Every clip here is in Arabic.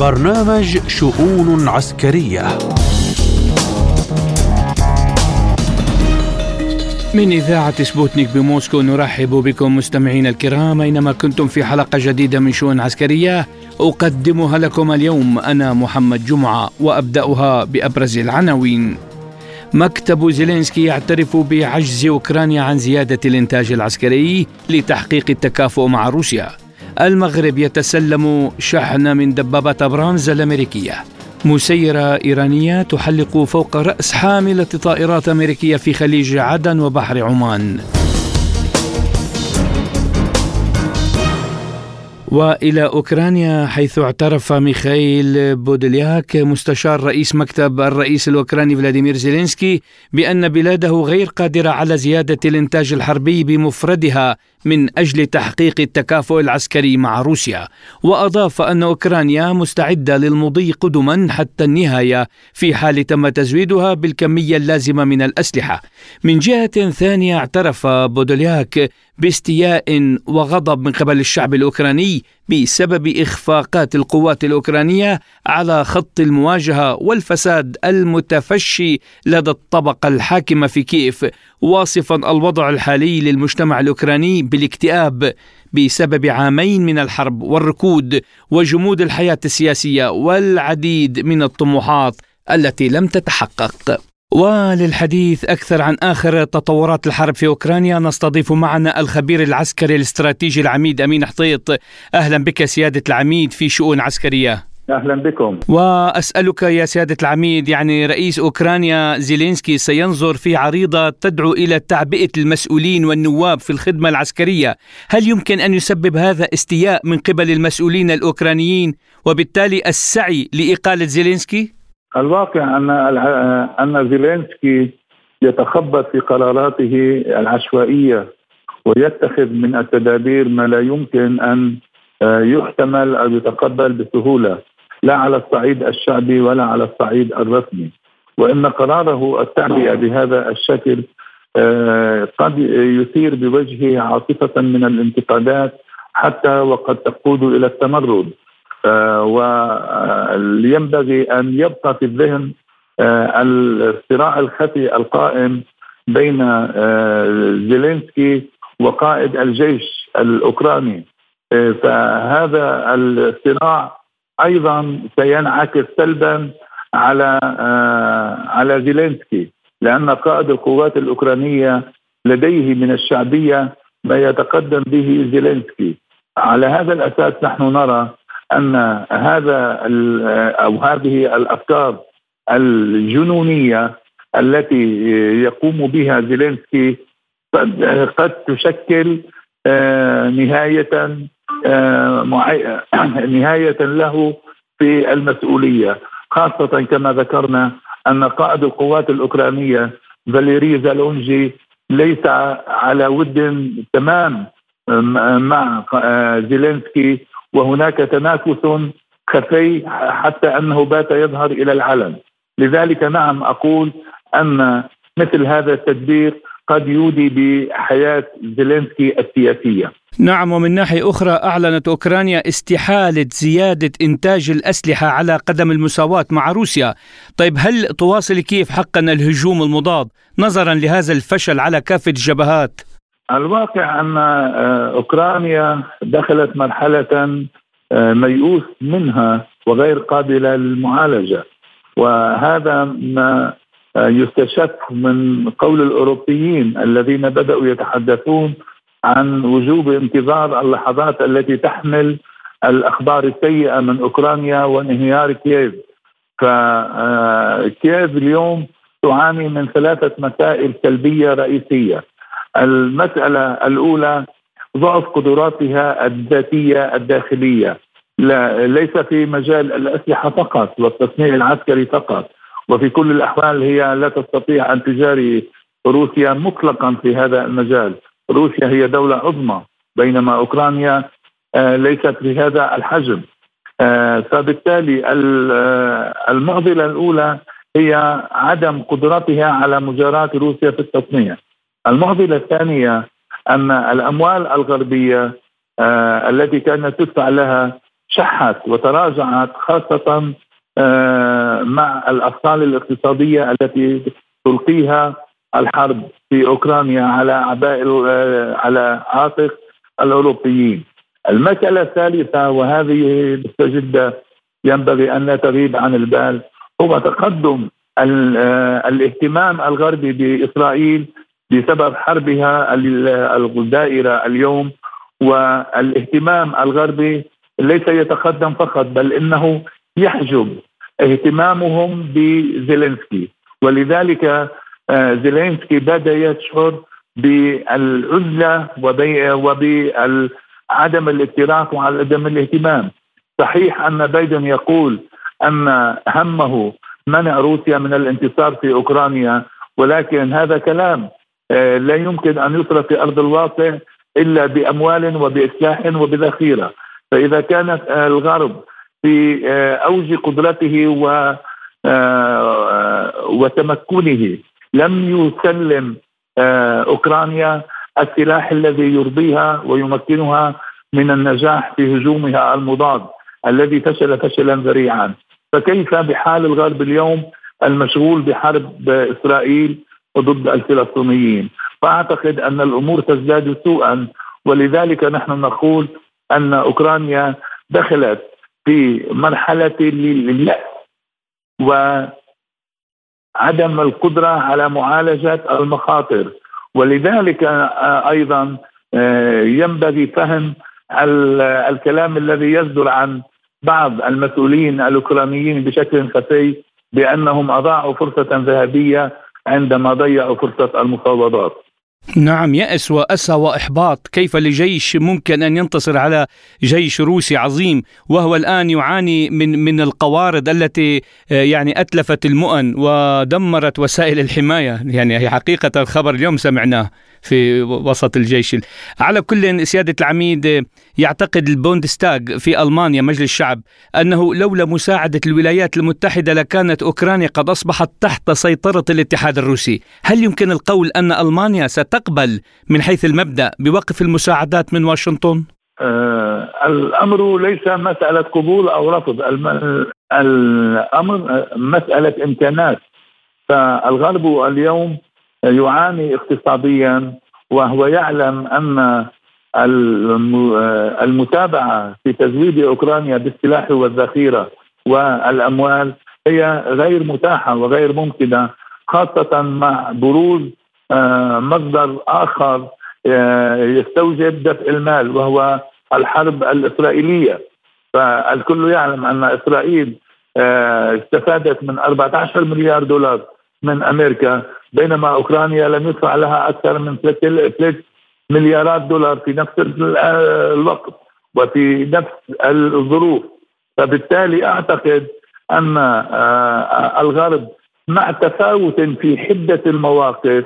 برنامج شؤون عسكرية. من إذاعة سبوتنيك بموسكو نرحب بكم مستمعينا الكرام. أينما كنتم في حلقة جديدة من شؤون عسكرية أقدمها لكم اليوم أنا محمد جمعة وأبدأها بأبرز العناوين. مكتب زيلينسكي يعترف بعجز أوكرانيا عن زيادة الإنتاج العسكري لتحقيق التكافؤ مع روسيا. المغرب يتسلم شحن من دبابات أبرامز الأمريكية. مسيرة إيرانية تحلق فوق رأس حاملة طائرات أمريكية في خليج عدن وبحر عمان. وإلى أوكرانيا حيث اعترف ميخائيل بودلياك مستشار رئيس مكتب الرئيس الأوكراني فلاديمير زيلينسكي بأن بلاده غير قادره على زيادة الإنتاج الحربي بمفردها من أجل تحقيق التكافؤ العسكري مع روسيا. وأضاف أن أوكرانيا مستعدة للمضي قدما حتى النهاية في حال تم تزويدها بالكمية اللازمة من الأسلحة. من جهة ثانية اعترف بودولياك باستياء وغضب من قبل الشعب الأوكراني بسبب إخفاقات القوات الأوكرانية على خط المواجهة والفساد المتفشي لدى الطبقة الحاكمة في كييف واصفا الوضع الحالي للمجتمع الأوكراني بالاكتئاب بسبب عامين من الحرب والركود وجمود الحياة السياسية والعديد من الطموحات التي لم تتحقق. وللحديث أكثر عن آخر تطورات الحرب في أوكرانيا نستضيف معنا الخبير العسكري الاستراتيجي العميد أمين حطيط. أهلا بك سيادة العميد في شؤون عسكرية. أهلا بكم. وأسألك يا سيادة العميد يعني رئيس أوكرانيا زيلينسكي سينظر في عريضة تدعو إلى تعبئة المسؤولين والنواب في الخدمة العسكرية، هل يمكن أن يسبب هذا استياء من قبل المسؤولين الأوكرانيين؟ وبالتالي السعي لإقالة زيلينسكي؟ الواقع أن أن زيلينسكي يتخبط في قراراته العشوائية ويتخذ من التدابير ما لا يمكن أن آه، يحتمل أو يتقبل بسهولة لا على الصعيد الشعبي ولا على الصعيد الرسمي. وإن قراره التعبئة بهذا الشكل آه، قد يثير بوجهه عاصفه من الانتقادات حتى وقد تقود إلى التمرد. وينبغي أن يبقى في الذهن آه، الصراع الخفي القائم بين آه، زيلينسكي وقائد الجيش الأوكراني. فهذا الصراع أيضا سينعكس سلبا على على زيلينسكي لأن قائد القوات الأوكرانية لديه من الشعبية ما يتقدم به زيلينسكي. على هذا الأساس نحن نرى أن هذا أو هذه الأفكار الجنونية التي يقوم بها زيلينسكي قد قد تشكل آه، نهاية آه، نهاية له في المسؤولية. خاصة كما ذكرنا أن قائد القوات الأوكرانية فاليري زالونجي ليس على ود تمام مع آه، زيلينسكي وهناك تنافس خفي حتى أنه بات يظهر إلى العلن. لذلك نعم أقول أن مثل هذا التدبير قد يودي بحياة زيلينسكي السياسية. نعم ومن ناحية أخرى أعلنت أوكرانيا استحالة زيادة إنتاج الأسلحة على قدم المساواة مع روسيا. طيب هل تواصل كيف حقا الهجوم المضاد نظرا لهذا الفشل على كافة الجبهات؟ الواقع أن آه، أوكرانيا دخلت مرحلة آه، ميؤوس منها وغير قابلة للمعالجة. وهذا ما آه، يستشف من قول الأوروبيين الذين بدأوا يتحدثون عن وجوب انتظار اللحظات التي تحمل الأخبار السيئة من أوكرانيا وانهيار كييف. فكييف اليوم تعاني من ثلاثة مسائل سلبية رئيسية. المسألة الأولى ضعف قدراتها الذاتية الداخلية. لا ليس في مجال الأسلحة فقط والتصنيع العسكري فقط وفي كل الأحوال هي لا تستطيع أن تجاري روسيا مطلقا في هذا المجال. روسيا هي دولة عظمى بينما أوكرانيا آه، ليست بهذا الحجم. آه، فبالتالي آه، المعضلة الأولى هي عدم قدرتها على مجاراة روسيا في التصنيع. المعضله الثانية أن الأموال الغربية آه التي كانت تدفع لها شحت وتراجعت خاصة آه، مع الأثقال الاقتصادية التي تلقيها الحرب في أوكرانيا على أعباء آه، على عاتق الأوروبيين. المسألة الثالثة وهذه مستجدة ينبغي أن لا تغيب عن البال هو تقدم الاهتمام الغربي بإسرائيل بسبب حربها الدائرة اليوم والاهتمام الغربي ليس يتقدم فقط بل إنه يحجب اهتمامهم بزيلينسكي. ولذلك آه، زيلينسكي بدأ يشعر بالعزلة وبعدم الاكتراث وعدم الاهتمام. صحيح أن بايدن يقول أن همه منع روسيا من الانتصار في أوكرانيا ولكن هذا كلام لا يمكن أن يصرف في أرض الواقع إلا بأموال وبإسلاح وبذخيرة. فإذا كانت الغرب في آه، أوج قدرته و آه، وتمكنه لم يسلم أوكرانيا السلاح الذي يرضيها ويمكنها من النجاح في هجومها المضاد الذي فشل فشلا ذريعا. فكيف بحال الغرب اليوم المشغول بحرب إسرائيل ضد الفلسطينيين. فأعتقد أن الأمور تزداد سوءا ولذلك نحن نقول أن أوكرانيا دخلت في مرحلة الياس وعدم القدرة على معالجة المخاطر. ولذلك أيضا ينبغي فهم الكلام الذي يصدر عن بعض المسؤولين الأوكرانيين بشكل خفي بأنهم أضاعوا فرصة ذهبية عندما ضيعوا فرصة المفاوضات. نعم يأس وأسى وإحباط. كيف لجيش ممكن أن ينتصر على جيش روسي عظيم وهو الآن يعاني من من القوارض التي آه، يعني أتلفت المؤن ودمرت وسائل الحماية؟ يعني هي حقيقة الخبر اليوم سمعناه. في وسط الجيش. على كل سيادة العميد يعتقد البوندستاغ في ألمانيا مجلس الشعب أنه لولا مساعدة الولايات المتحدة لكانت أوكرانيا قد أصبحت تحت سيطرة الاتحاد الروسي. هل يمكن القول أن ألمانيا ستقبل من حيث المبدأ بوقف المساعدات من واشنطن؟ آه الأمر ليس مسألة قبول أو رفض. الأمر مسألة امكانات فالغرب اليوم يعاني اقتصاديا وهو يعلم أن المتابعة في تزويد أوكرانيا بالسلاح والذخيرة والأموال هي غير متاحة وغير ممكنة خاصة مع بروز آه، مصدر آخر آه، يستوجب دفع المال وهو الحرب الإسرائيلية. فالكل يعلم أن إسرائيل آه، استفادت من 14 مليار دولار من أمريكا. بينما أوكرانيا لم يدفع لها أكثر من 3 مليارات دولار في نفس الوقت وفي نفس الظروف. فبالتالي أعتقد أن آه، الغرب مع تفاوت في حدة المواقف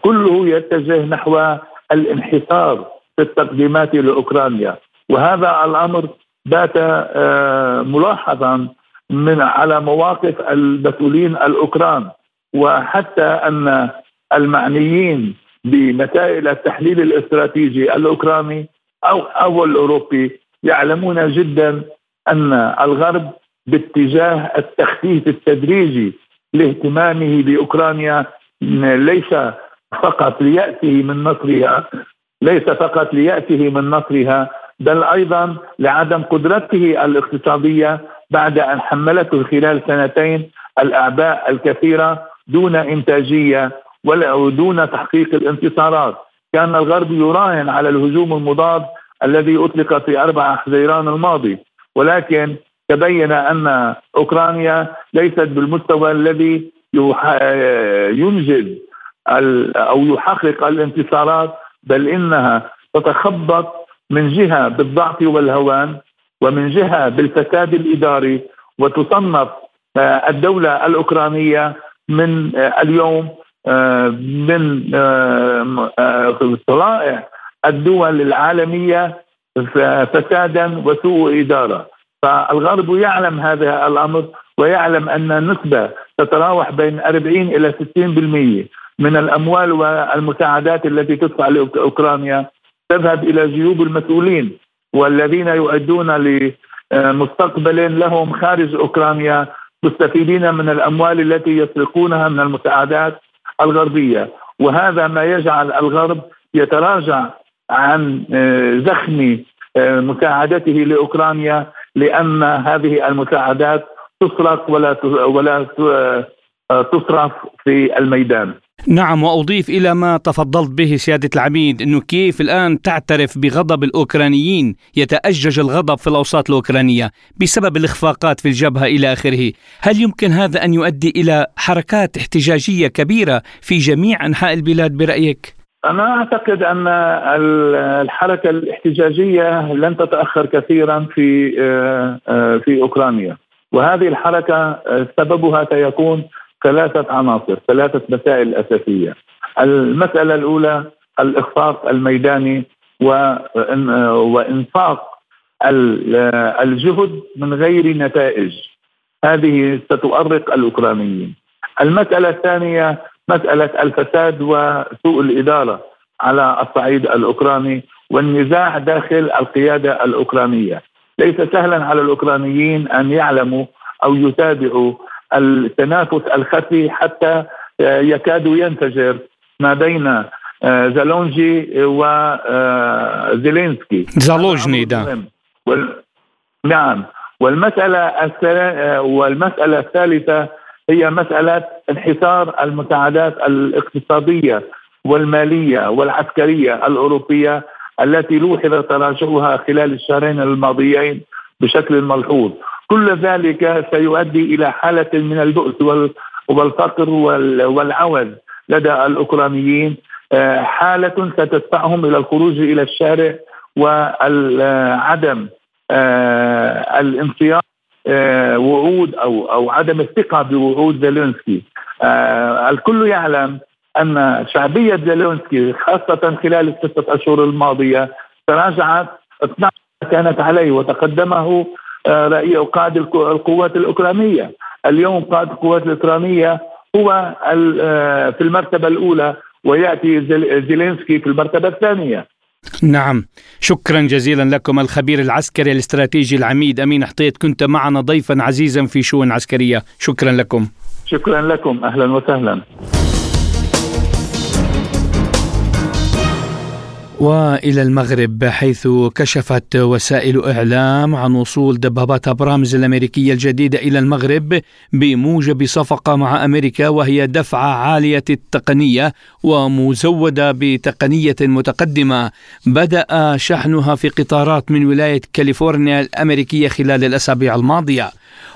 كله يتجه نحو الانحصار في التقديمات لأوكرانيا. وهذا الأمر بات آه، ملاحظا من على مواقف المسؤولين الأوكران. وحتى أن المعنيين بمسائل التحليل الاستراتيجي الأوكراني أو أو الأوروبي يعلمون جدا أن الغرب باتجاه التخفيف التدريجي لاهتمامه بأوكرانيا ليس فقط ليأته من نصرها ليس فقط ليأته من نصرها بل أيضا لعدم قدرته الاقتصادية بعد أن حملته خلال سنتين الأعباء الكثيرة دون إنتاجية ولا دون تحقيق الانتصارات. كان الغرب يراهن على الهجوم المضاد الذي أطلق في 4 حزيران الماضي. ولكن تبين أن أوكرانيا ليست بالمستوى الذي ينجز أو يحقق الانتصارات بل إنها تتخبط من جهة بالضعف والهوان ومن جهة بالفساد الإداري وتصنف الدولة الأوكرانية من آه، اليوم آه، من طلائع آه، الدول العالمية فسادا وسوء إدارة. فالغرب يعلم هذا الأمر ويعلم أن النسبة تتراوح بين 40 إلى 60% من الأموال والمساعدات التي تدفع لأوكرانيا تذهب إلى جيوب المسؤولين والذين يؤدون مستقبل لهم خارج أوكرانيا مستفيدين من الأموال التي يسرقونها من المساعدات الغربية. وهذا ما يجعل الغرب يتراجع عن زخم مساعدته لأوكرانيا لأن هذه المساعدات تسرق ولا ولا تصرف في الميدان. نعم وأضيف إلى ما تفضلت به سيادة العميد إنه كيف الآن تعترف بغضب الأوكرانيين يتأجج الغضب في الأوساط الأوكرانية بسبب الإخفاقات في الجبهة إلى آخره، هل يمكن هذا أن يؤدي إلى حركات احتجاجية كبيرة في جميع أنحاء البلاد برأيك؟ أنا أعتقد أن الحركة الاحتجاجية لن تتأخر كثيرا في آه، آه، في أوكرانيا وهذه الحركة آه، سببها سيكون ثلاثة عناصر ثلاثة مسائل أساسية. المسألة الأولى الإخفاق الميداني وإنفاق الجهد من غير نتائج. هذه ستؤرق الأوكرانيين. المسألة الثانية مسألة الفساد وسوء الإدارة على الصعيد الأوكراني والنزاع داخل القيادة الأوكرانية. ليس سهلا على الأوكرانيين أن يعلموا أو يتابعوا التنافس الخفي حتى يكاد ينفجر ما بين آه، زالونجي وزيلينسكي آه، زالوجني ده نعم. والمسألة آه، والمسألة الثالثة هي مسألة انحسار المساعدات الاقتصادية والمالية والعسكرية الأوروبية التي لوحظ تراجعها خلال الشهرين الماضيين بشكل ملحوظ. كل ذلك سيؤدي إلى حالة من البؤس والفقر والعوز لدى الأوكرانيين. آه، حالة ستدفعهم إلى الخروج إلى الشارع وعدم آه، الانصياع آه، وعود أو أو عدم الثقة بوعود زيلينسكي. الكل يعلم أن شعبية زيلينسكي خاصة خلال الستة أشهر الماضية تراجعت 12 كانت عليه وتقدمه آه، قائد القوات الأوكرانية. اليوم قائد القوات الأوكرانية هو في المرتبة الأولى ويأتي زيلينسكي في المرتبة الثانية. نعم. شكرا جزيلا لكم. الخبير العسكري الاستراتيجي العميد أمين حطيت كنت معنا ضيفا عزيزا في شؤون عسكرية. شكرا لكم. شكرا لكم. أهلا وسهلا. وإلى المغرب حيث كشفت وسائل إعلام عن وصول دبابات أبرامز الأمريكية الجديدة إلى المغرب بموجب صفقة مع أمريكا وهي دفعه عالية التقنية ومزودة بتقنية متقدمة. بدأ شحنها في قطارات من ولاية كاليفورنيا الأمريكية خلال الأسابيع الماضية.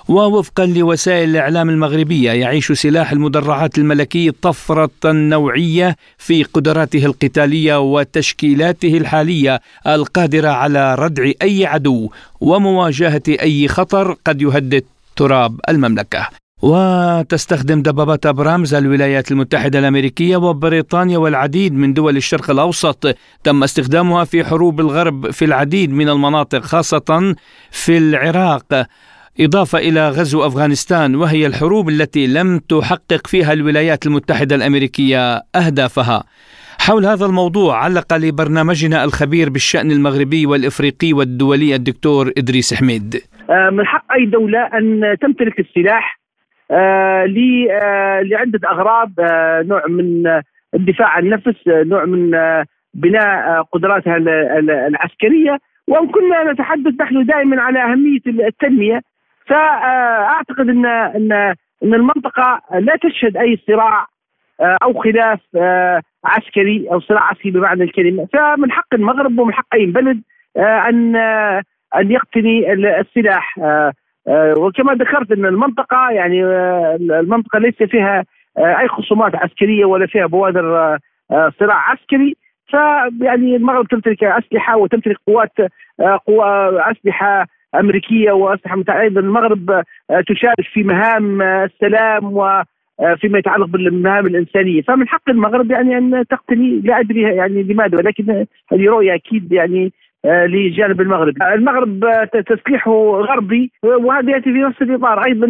ووفقا لوسائل الإعلام المغربية يعيش سلاح المدرعات الملكي طفرة نوعية في قدراته القتالية وتشكيلاته الحالية القادرة على ردع أي عدو ومواجهة أي خطر قد يهدد تراب المملكة. وتستخدم دبابات أبرامز الولايات المتحدة الأمريكية وبريطانيا والعديد من دول الشرق الأوسط. تم استخدامها في حروب الغرب في العديد من المناطق خاصة في العراق. إضافة إلى غزو أفغانستان وهي الحروب التي لم تحقق فيها الولايات المتحدة الأمريكية أهدافها. حول هذا الموضوع علق لبرنامجنا الخبير بالشأن المغربي والإفريقي والدولي الدكتور إدريس حميد. آه، من حق أي دولة أن تمتلك السلاح آه، آه، لعدة أغراض نوع من الدفاع عن النفس نوع من بناء قدراتها العسكرية. وإن كنا نتحدث نحن دائما على أهمية التنمية. فاعتقد ان ان إن المنطقة لا تشهد أي صراع آه، أو خلاف آه، عسكري أو صراع عسكري بمعنى الكلمة. فمن حق المغرب ومن حق أي بلد آه، ان أن يقتني السلاح. وكما ذكرت إن المنطقة يعني المنطقة ليس فيها أي خصومات عسكرية ولا فيها بوادر صراع عسكري. فيعني المغرب تمتلك أسلحة وتمتلك قوات قوى أسلحة أمريكية متعدده أيضا المغرب آه، تشارك في مهام آه، السلام وفيما آه، يتعلق بالمهام الإنسانية، فمن حق المغرب يعني أن تقتني لا أدري يعني لماذا ولكن هذه رؤية أكيد يعني لجانب المغرب. المغرب تسليحه غربي وهذا يأتي في نفس الإطار. أيضا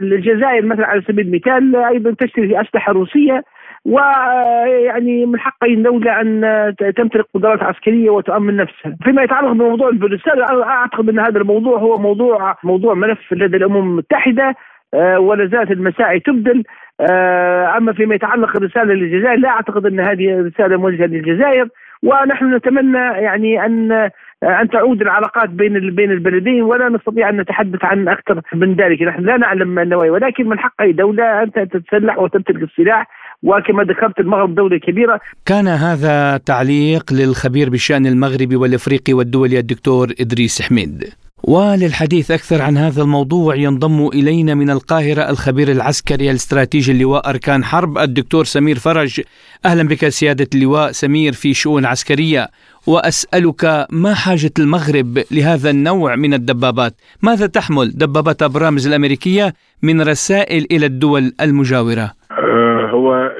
الجزائر مثلا على سبيل المثال أيضا تشتري أسلحة روسية ويعني من حق اي دوله أن تمتلك قدرات عسكرية وتؤمن نفسها. فيما يتعلق بموضوع البوليساريو أعتقد أن هذا الموضوع هو موضوع موضوع ملف لدى الأمم المتحدة آه، ولا زالت المساعي تبدل آه، أما فيما يتعلق الرساله للجزائر لا أعتقد أن هذه رساله موجهة للجزائر. ونحن نتمنى يعني ان أن تعود العلاقات بين بين البلدين ولا نستطيع أن نتحدث عن أكثر من ذلك، نحن لا نعلم النوايا ولكن من حق اي دوله أن تتسلح وتمتلك السلاح وكما ذكرت المغرب دولة كبيرة. كان هذا تعليق للخبير بالشأن المغربي والإفريقي والدولي الدكتور إدريس حميد. وللحديث أكثر عن هذا الموضوع ينضم إلينا من القاهرة الخبير العسكري الاستراتيجي اللواء أركان حرب الدكتور سمير فرج. أهلا بك سيادة اللواء سمير في شؤون عسكرية. وأسألك ما حاجة المغرب لهذا النوع من الدبابات؟ ماذا تحمل دبابات أبرامز الأمريكية من رسائل إلى الدول المجاورة؟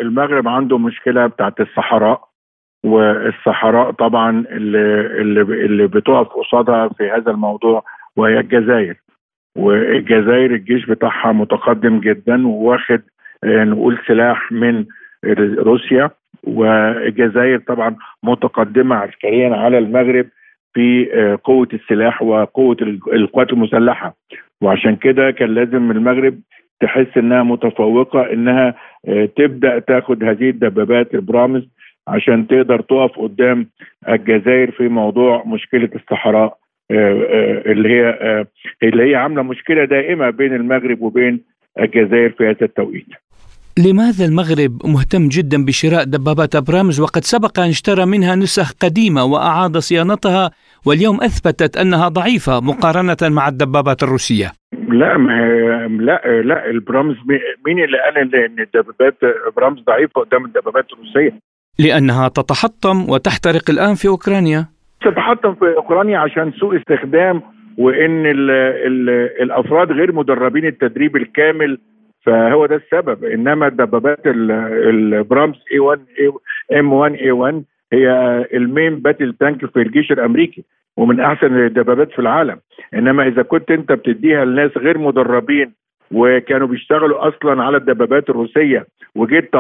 المغرب عنده مشكلة بتاعت الصحراء والصحراء طبعا اللي اللي بتقف قصادها في هذا الموضوع وهي الجزائر. والجزائر الجيش بتاعها متقدم جدا وواخد آه، نقول سلاح من روسيا. والجزائر طبعا متقدمة عسكريا على المغرب في آه، قوة السلاح وقوة القوات المسلحة. وعشان كده كان لازم المغرب تحس إنها متفوقة إنها تبدأ تاخد هذه الدبابات البرامز عشان تقدر تقف قدام الجزائر في موضوع مشكلة الصحراء آه، آه، اللي هي آه، اللي هي عاملة مشكلة دائمة بين المغرب وبين الجزائر في هذا التوقيت. لماذا المغرب مهتم جدا بشراء دبابات أبرامز وقد سبق أن اشترى منها نسخ قديمة وأعاد صيانتها واليوم أثبتت أنها ضعيفة مقارنة مع الدبابات الروسية؟ لا ما لا لا البرامز مين اللي قال ان الدبابات برامز ضعيفة قدام الدبابات الروسية؟ لأنها تتحطم وتحترق الآن في أوكرانيا تتحطم في أوكرانيا عشان سوء استخدام وإن ال ال الأفراد غير مدربين التدريب الكامل فهو ده السبب. إنما الدبابات البرامز A 1 M 1 A 1 هي ال main battle tank في الجيش الأمريكي ومن أحسن الدبابات في العالم. إنما إذا كنت أنت بتديها لناس غير مدربين وكانوا بيشتغلوا أصلا على الدبابات الروسية وجيت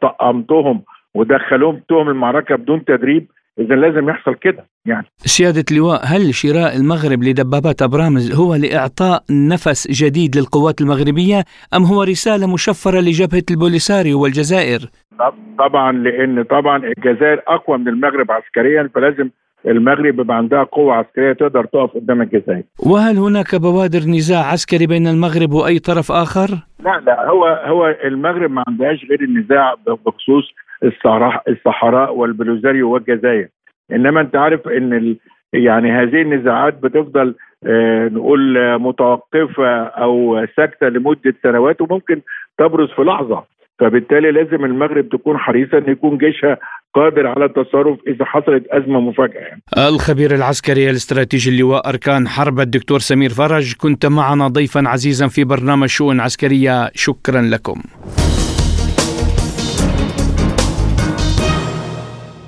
طقمتهم ودخلوهم تهم المعركة بدون تدريب إذا لازم يحصل كده يعني سيادة اللواء هل شراء المغرب لدبابات أبرامز هو لإعطاء نفس جديد للقوات المغربية أم هو رسالة مشفرة لجبهة البوليساريو والجزائر؟ طبعا لأن طبعا الجزائر أقوى من المغرب عسكريا فلازم المغرب يبقى عندها قوة عسكرية تقدر تقف قدام الجزائر. وهل هناك بوادر نزاع عسكري بين المغرب وأي طرف آخر؟ لا لا هو هو المغرب ما عندهاش غير النزاع بخصوص الصحراء والبلوزاريو والجزائر إنما أنت عارف إن ال... يعني هذه النزاعات بتفضل آه نقول متوقفة أو ساكتة لمدة سنوات وممكن تبرز في لحظة فبالتالي لازم المغرب تكون حريصه إن يكون جيشها قادر على التصرف إذا حصلت أزمة مفاجأة يعني. الخبير العسكري الاستراتيجي اللواء أركان حرب الدكتور سمير فرج كنت معنا ضيفا عزيزا في برنامج شؤون عسكرية شكرا لكم.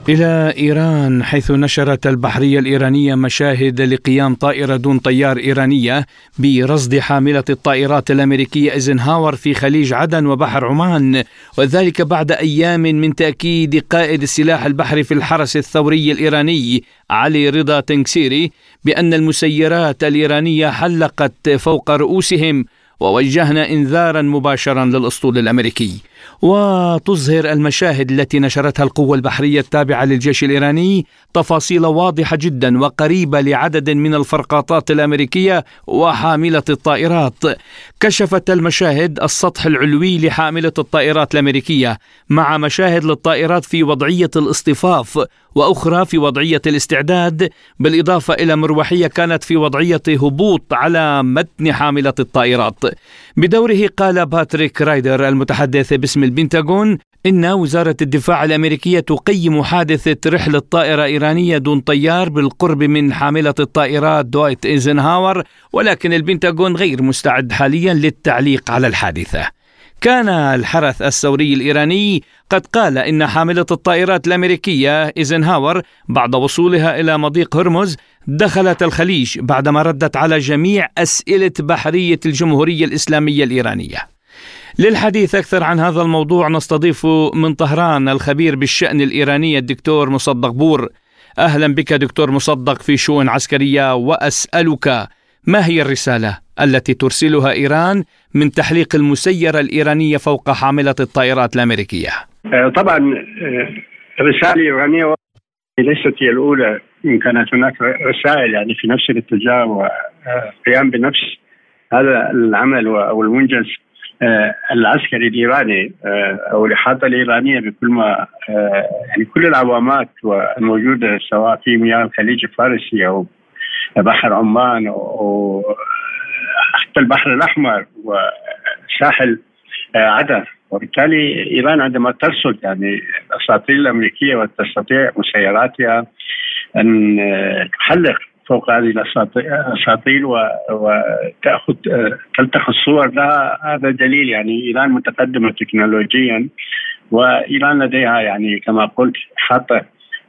إلى إيران حيث نشرت البحرية الإيرانية مشاهد لقيام طائرة دون طيار إيرانية برصد حاملة الطائرات الأمريكية إيزنهاور في خليج عدن وبحر عمان وذلك بعد أيام من تأكيد قائد السلاح البحري في الحرس الثوري الإيراني علي رضا تنكسيري بأن المسيرات الإيرانية حلقت فوق رؤوسهم ووجهنا إنذارا مباشرا للأسطول الأمريكي. وتظهر المشاهد التي نشرتها القوة البحرية التابعة للجيش الإيراني تفاصيل واضحة جدا وقريبة لعدد من الفرقاطات الأمريكية وحاملة الطائرات كشفت المشاهد السطح العلوي لحاملة الطائرات الأمريكية مع مشاهد للطائرات في وضعية الاصطفاف وأخرى في وضعية الاستعداد بالإضافة إلى مروحية كانت في وضعية هبوط على متن حاملة الطائرات. بدوره قال باتريك رايدر المتحدث باسم البنتاغون إن وزارة الدفاع الأمريكية تقيم حادثة رحلة طائرة إيرانية دون طيار بالقرب من حاملة الطائرات دويت إيزنهاور ولكن البنتاغون غير مستعد حاليا للتعليق على الحادثة. كان الحرث الثوري الإيراني قد قال إن حاملة الطائرات الأمريكية إيزنهاور بعد وصولها إلى مضيق هرمز دخلت الخليج بعدما ردت على جميع أسئلة بحرية الجمهورية الإسلامية الإيرانية للحديث أكثر عن هذا الموضوع نستضيف من طهران الخبير بالشأن الإيراني الدكتور مصدق بور. أهلا بك دكتور مصدق في شؤون عسكرية وأسألك ما هي الرسالة التي ترسلها إيران من تحليق المسيرة الإيرانية فوق حاملة الطائرات الأمريكية؟ آه، طبعا آه، الرسالة الإيرانية ليست هي الأولى. إن كانت هناك رسائل يعني في نفس الاتجاه وقيام بنفس هذا العمل أو المنجز. آه، العسكري الإيراني أو الإحاطة الإيرانية بكل ما يعني كل العوامات الموجودة سواء في مياه الخليج الفارسي أو بحر عمان وحتى البحر الأحمر وساحل عدن. وبالتالي إيران عندما ترصد يعني الاساطيل الأمريكية وتستطيع مسيراتها أن تحلق. فوق هذه الاساطيل وتاخذ تلتقط الصور. لها هذا دليل يعني إيران متقدمة تكنولوجيا وإيران لديها يعني كما قلت حاطه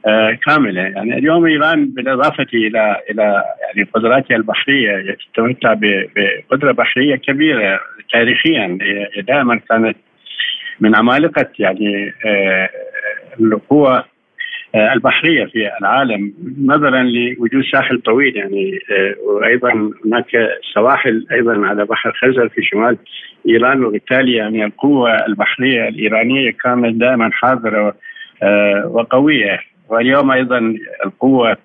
آه، كاملة. يعني اليوم إيران بالإضافة إلى إلى يعني قدراتها البحرية تتمتع بقدرة بحرية كبيرة تاريخيا. دائما كانت من عمالقة يعني آه، القوى البحرية في العالم نظرا لوجود ساحل طويل يعني وأيضا هناك سواحل أيضا على بحر خزر في شمال إيران وبالتالي يعني القوة البحرية الإيرانية كانت دائما حاضرة وقوية. واليوم أيضا القوة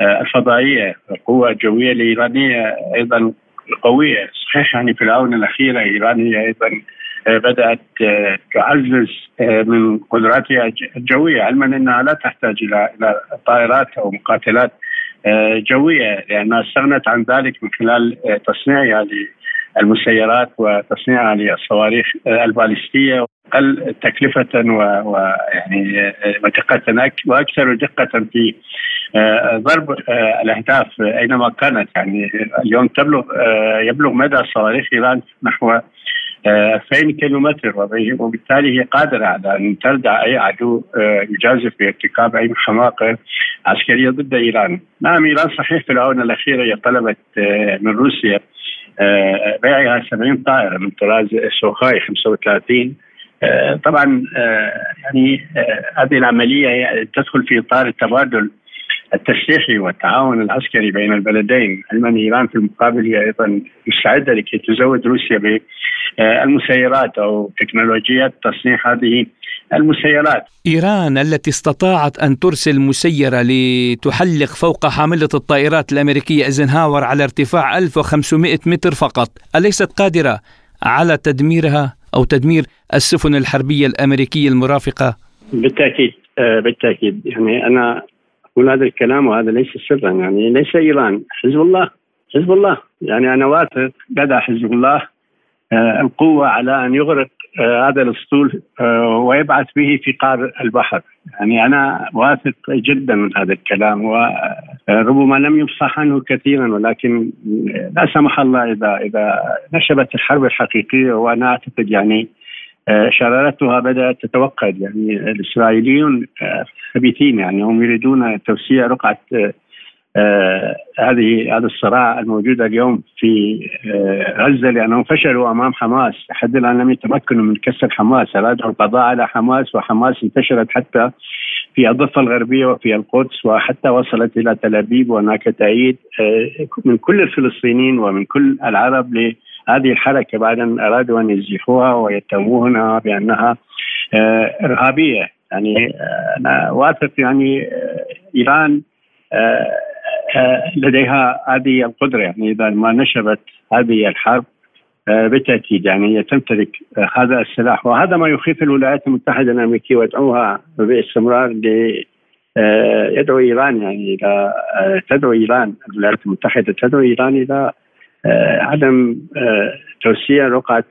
آه، الفضائية القوة الجوية الإيرانية أيضا قوية. صحيح يعني في الاونه الاخيره ايران هي أيضا آه، بدأت آه، تعزز من قدراتها الجوية علما إنها لا تحتاج إلى إلى طائرات أو مقاتلات جوية لأنها استغنت عن ذلك من خلال تصنيعها للمسيرات وتصنيعها للصواريخ البالستيه أقل تكلفة ويعني ودقه وأكثر دقة في آه، ضرب آه، الأهداف أينما كانت. يعني اليوم تبلغ آه، يبلغ مدى صواريخ إيران نحو 2000 كيلو متر وبالتالي هي قادرة على أن تردع أي عدو يجازف بارتكاب أي حماقة عسكرية ضد إيران. نعم إيران صحيح في الاونه الاخيره هي طلبت من روسيا بيعها 70 طائرة من طراز سوخاي 35 آه، طبعا آه، يعني آه، هذه العملية تدخل في إطار التبادل التسليحي والتعاون العسكري بين البلدين. علما ايران في المقابل هي أيضا مستعده لكي تزود روسيا بالمسيرات أو تكنولوجيات تصنيع هذه المسيرات. إيران التي استطاعت أن ترسل مسيرة لتحلق فوق حاملة الطائرات الأمريكية إيزنهاور على ارتفاع 1500 متر فقط، أليست قادرة على تدميرها أو تدمير السفن الحربية الأمريكية المرافقة؟ بالتأكيد آه بالتأكيد. يعني أنا أقول هذا الكلام وهذا ليس سرا يعني ليس إيران. حزب الله حزب الله. يعني أنا واثق بدأ حزب الله آه القوة على أن يغرق آه هذا الأسطول آه ويبعث به في قار البحر. يعني أنا واثق جدا من هذا الكلام وربما لم يفصح عنه كثيرا ولكن لا سمح الله إذا إذا نشبت الحرب الحقيقية وأنا أعتقد يعني شرارتها بدأت تتوقد. يعني الإسرائيليون آه، خبيثين يعني هم يريدون توسيع رقعة آه هذه هذا الصراع الموجود اليوم في آه غزة لأنهم فشلوا أمام حماس. لحد الآن لم يتمكنوا من كسر حماس. أرادوا القضاء على حماس وحماس انتشرت حتى في الضفة الغربية وفي القدس وحتى وصلت إلى تل أبيب وهناك تأييد آه من كل الفلسطينيين ومن كل العرب لهذه الحركة بعد أن أرادوا أن يزيحوها ويتهمونها بأنها آه، إرهابية. يعني آه، أنا واثق يعني آه، إيران لديها هذه القدرة. يعني إذا ما نشبت هذه الحرب بالتأكيد يعني هي تمتلك هذا السلاح. وهذا ما يخيف الولايات المتحدة الأمريكية ويدعوها باستمرار ل يدعو إيران. يعني إلى تدعو إيران الولايات المتحدة تدعو إيران إلى عدم توسيع رقعه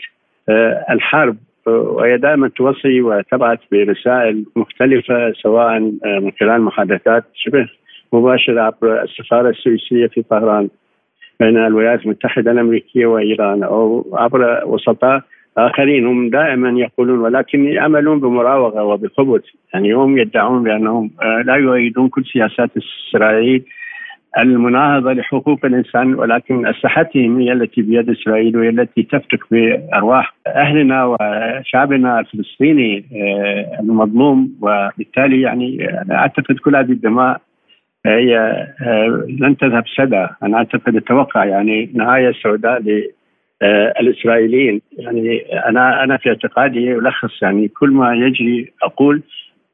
الحرب وهي دائما توصي وتبعث برسائل مختلفة سواء من خلال محادثات شبه مباشرة عبر السفارة السويسرية في طهران بين الولايات المتحدة الأمريكية وإيران أو عبر وسطاء آخرين. هم دائما يقولون ولكن يعملون بمراوغة وبخبث. يعني هم يدعون بأنهم آه، لا يؤيدون كل سياسات إسرائيل المناهضة لحقوق الإنسان ولكن أسلحتهم هي التي بيد إسرائيل وهي التي تفتك بأرواح أهلنا وشعبنا الفلسطيني آه، المظلوم. وبالتالي يعني أنا أعتقد كل هذه الدماء هي آه، لن تذهب سدى. أنا أعتقد أتوقع يعني نهاية سوداء للإسرائيليين يعني أنا أنا في اعتقادي يلخص يعني كل ما يجري أقول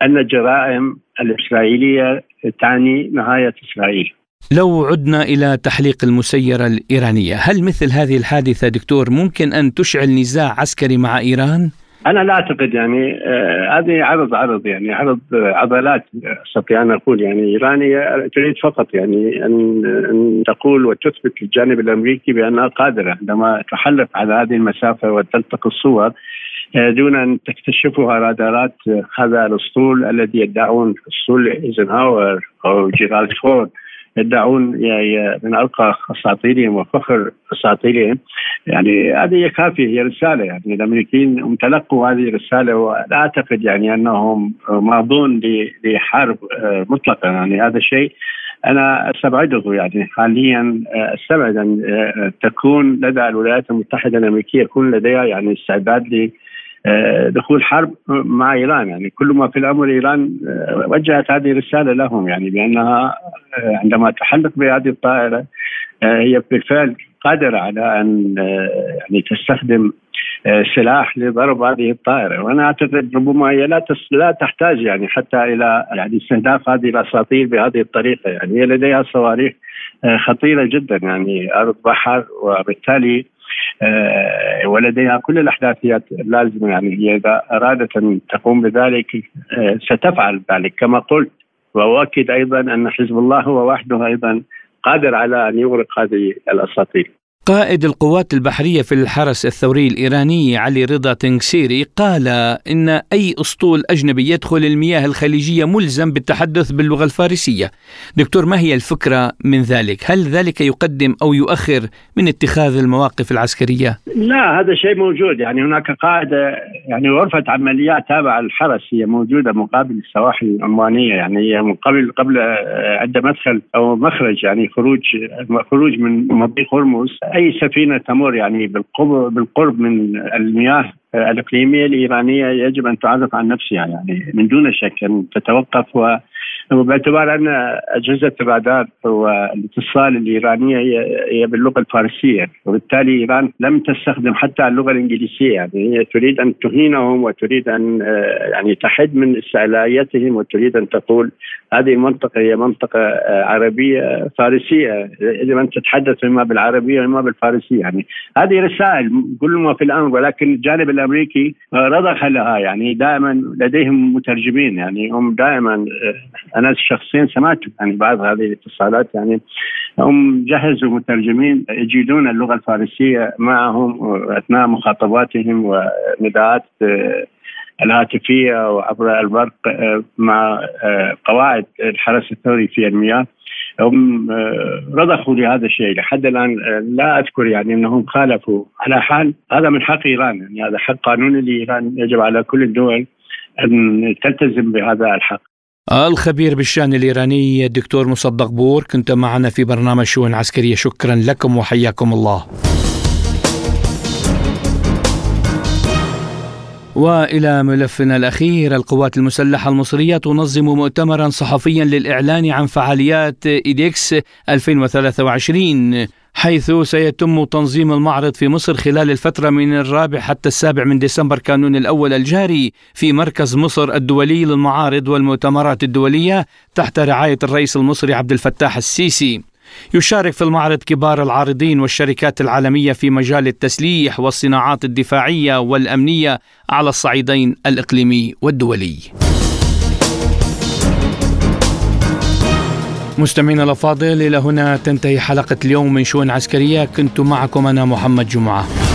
أن الجرائم الإسرائيلية تعني نهاية إسرائيل. لو عدنا إلى تحليق المسيرة الإيرانية، هل مثل هذه الحادثة دكتور ممكن أن تشعل نزاع عسكري مع إيران؟ أنا لا أعتقد يعني آه هذه عرض عرض يعني عرض عضلات أستطيع أن أقول يعني إيرانية تريد فقط يعني ان أن تقول وتثبت للجانب الأمريكي بأنها قادرة عندما تحلق على هذه المسافة وتلتقي الصور آه، دون أن تكتشفها رادارات هذا الأسطول الذي يدعون أسطول إيزنهاور أو جيرالد فورد يدعون من ارقى أساطيرهم وفخر أساطيرهم. يعني هذه كافية هي رسالة. يعني الأمريكيين هم تلقوا هذه الرسالة ولا أعتقد يعني أنهم ماضون لحرب آه، مطلقه يعني هذا الشيء أنا أستبعده. يعني حاليا آه، أستبعد أن آه، تكون لدى الولايات المتحدة الأمريكية يكون لديها يعني استعداد دخول حرب مع إيران. يعني كل ما في الأمر إيران آه، وجهت هذه الرسالة لهم. يعني بأنها آه، عندما تحلق بهذه الطائرة هي بالفعل قادرة على أن يعني تستخدم سلاح لضرب هذه الطائرة. وأنا أعتقد ربما هي لا لا تحتاج يعني حتى إلى يعني استهداف هذه الأساطير بهذه الطريقة. يعني هي لديها صواريخ خطيرة جدا. يعني أرض بحر وبالتالي آه، ولديها كل الاحداثيات اللازمه يعني هي إذا أرادت أن تقوم بذلك آه، ستفعل ذلك كما قلت وأؤكد أيضا أن حزب الله هو وحده أيضا قادر على أن يغرق هذه الأساطير. قائد القوات البحرية في الحرس الثوري الإيراني علي رضا تنكسيري قال إن أي أسطول أجنبي يدخل المياه الخليجية ملزم بالتحدث باللغة الفارسية. دكتور ما هي الفكرة من ذلك؟ هل ذلك يقدم أو يؤخر من اتخاذ المواقف العسكرية؟ لا هذا شيء موجود. يعني هناك قاعدة يعني غرفة عمليات تابعة الحرس هي موجودة مقابل السواحل العمانية يعني هي من قبل قبل عند مدخل أو مخرج يعني خروج خروج من مضيق هرمز. أي سفينة تمر يعني بالقرب من المياه الإقليمية الإيرانية يجب أن تعرف عن نفسها يعني من دون شك أن تتوقف و وباعتبار أن أجهزة الرادار والاتصال الايرانيه هي هي باللغة الفارسية وبالتالي إيران لم تستخدم حتى اللغة الإنجليزية. يعني هي تريد أن تهينهم وتريد أن يعني تحد من استعلايتهم وتريد أن تقول هذه المنطقة هي منطقة عربية فارسية. يجب ان تتحدث اما بالعربية واما بالفارسية. يعني هذه رسائل كل ما في الأمر ولكن الجانب الأمريكي رضخ لها. يعني دائما لديهم مترجمين. يعني هم دائما أنا شخصيا سمعت يعني بعض هذه الاتصالات يعني هم جهزوا مترجمين يجيدون اللغة الفارسية معهم أثناء مخاطباتهم ونداءات آه، الهاتفية وعبر البرق آه، مع آه، قواعد الحرس الثوري في المياه هم رضخوا لهذا الشيء لحد الآن لا أذكر يعني أنهم خالفوا على حال. هذا من حق إيران يعني هذا حق قانوني لإيران يجب على كل الدول أن تلتزم بهذا الحق. الخبير بالشأن الإيراني الدكتور مصدق بور كنت معنا في برنامج شؤون عسكرية. شكرا لكم وحياكم الله. وإلى ملفنا الأخير القوات المسلحة المصرية تنظم مؤتمرا صحفيا للإعلان عن فعاليات EDEX 2023 حيث سيتم تنظيم المعرض في مصر خلال الفترة من الرابع حتى السابع من ديسمبر كانون الأول الجاري في مركز مصر الدولي للمعارض والمؤتمرات الدولية تحت رعاية الرئيس المصري عبد الفتاح السيسي. يشارك في المعرض كبار العارضين والشركات العالمية في مجال التسليح والصناعات الدفاعية والأمنية على الصعيدين الإقليمي والدولي. مستمعينا الأفاضل إلى هنا تنتهي حلقة اليوم من شؤون عسكرية. كنت معكم أنا محمد جمعة.